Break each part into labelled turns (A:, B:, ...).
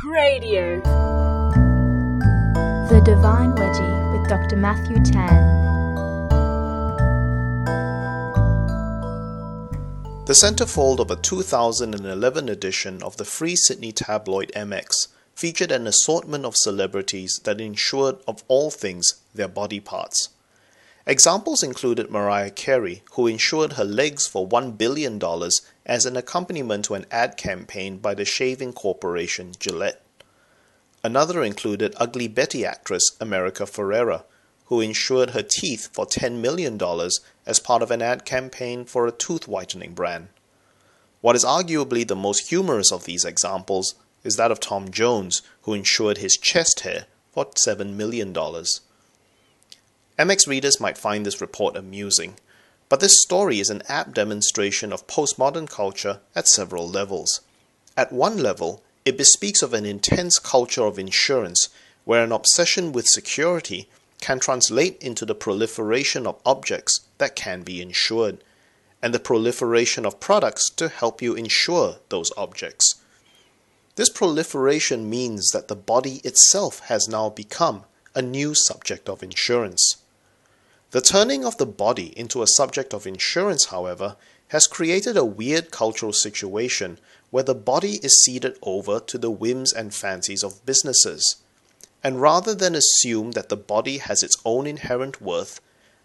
A: Cradio.
B: The Divine Wedgie with Dr. Matthew Tan.
C: The centerfold of a 2011 edition of the Free Sydney tabloid MX featured an assortment of celebrities that ensured, of all things their body parts. Examples included Mariah Carey, who insured her legs for $1 billion as an accompaniment to an ad campaign by the shaving corporation Gillette. Another included Ugly Betty actress America Ferrera, who insured her teeth for $10 million as part of an ad campaign for a tooth whitening brand. What is arguably the most humorous of these examples is that of Tom Jones, who insured his chest hair for $7 million. MX readers might find this report amusing, but this story is an apt demonstration of postmodern culture at several levels. At one level, it bespeaks of an intense culture of insurance where an obsession with security can translate into the proliferation of objects that can be insured, and the proliferation of products to help you insure those objects. This proliferation means that the body itself has now become a new subject of insurance. The turning of the body into a subject of insurance, however, has created a weird cultural situation where the body is ceded over to the whims and fancies of businesses. And rather than assume that the body has its own inherent worth,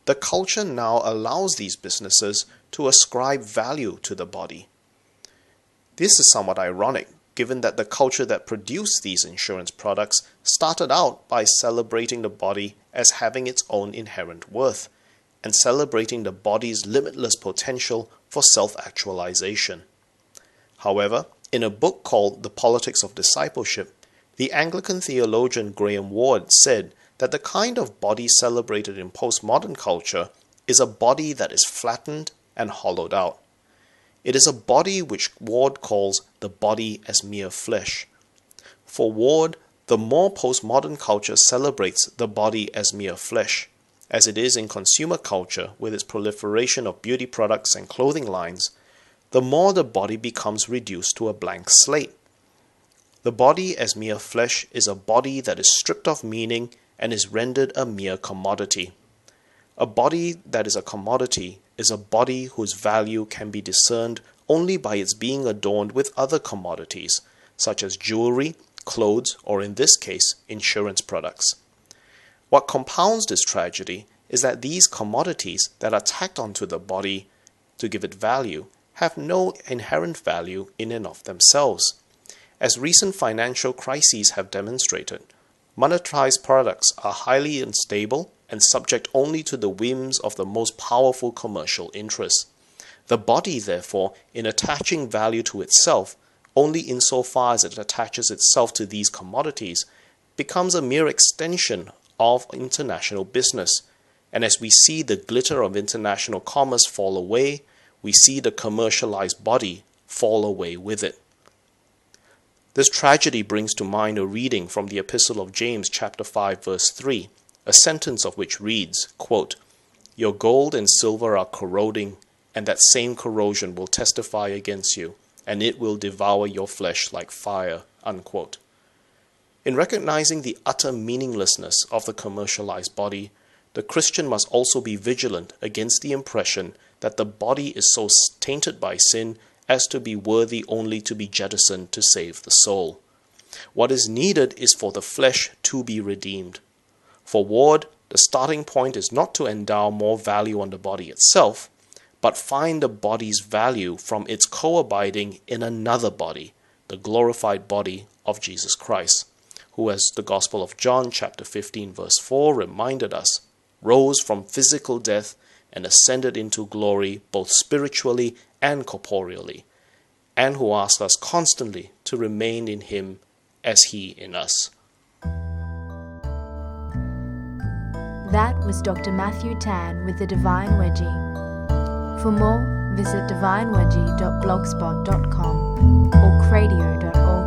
C: the culture now allows these businesses to ascribe value to the body. This is somewhat ironic, given that the culture that produced these insurance products started out by celebrating the body as having its own inherent worth and celebrating the body's limitless potential for self actualization. However, in a book called The Politics of Discipleship, the Anglican theologian Graham Ward said that the kind of body celebrated in postmodern culture is a body that is flattened and hollowed out. It is a body which Ward calls the body as mere flesh. For Ward, the more postmodern culture celebrates the body as mere flesh, as it is in consumer culture with its proliferation of beauty products and clothing lines, the more the body becomes reduced to a blank slate. The body as mere flesh is a body that is stripped of meaning and is rendered a mere commodity. A body that is a commodity is a body whose value can be discerned only by its being adorned with other commodities, such as jewelry, clothes, or in this case, insurance products. What compounds this tragedy is that these commodities that are tacked onto the body to give it value have no inherent value in and of themselves. As recent financial crises have demonstrated, monetized products are highly unstable and subject only to the whims of the most powerful commercial interests. The body, therefore, in attaching value to itself, only insofar as it attaches itself to these commodities, becomes a mere extension of international business. And as we see the glitter of international commerce fall away, we see the commercialized body fall away with it. This tragedy brings to mind a reading from the Epistle of James, chapter 5, verse 3, a sentence of which reads, quote, Your gold and silver are corroding, and that same corrosion will testify against you, and it will devour your flesh like fire. Unquote. In recognizing the utter meaninglessness of the commercialized body, the Christian must also be vigilant against the impression that the body is so tainted by sin as to be worthy only to be jettisoned to save the soul. What is needed is for the flesh to be redeemed. For Ward, the starting point is not to endow more value on the body itself, but find the body's value from its co abiding in another body, the glorified body of Jesus Christ, who, as the Gospel of John, chapter 15, verse 4, reminded us, rose from physical death and ascended into glory both spiritually and corporeally, and who asks us constantly to remain in Him as He in us.
B: Was Dr. Matthew Tan with the Divine Wedgie. For more, visit divinewedgie.blogspot.com or cradio.org.au.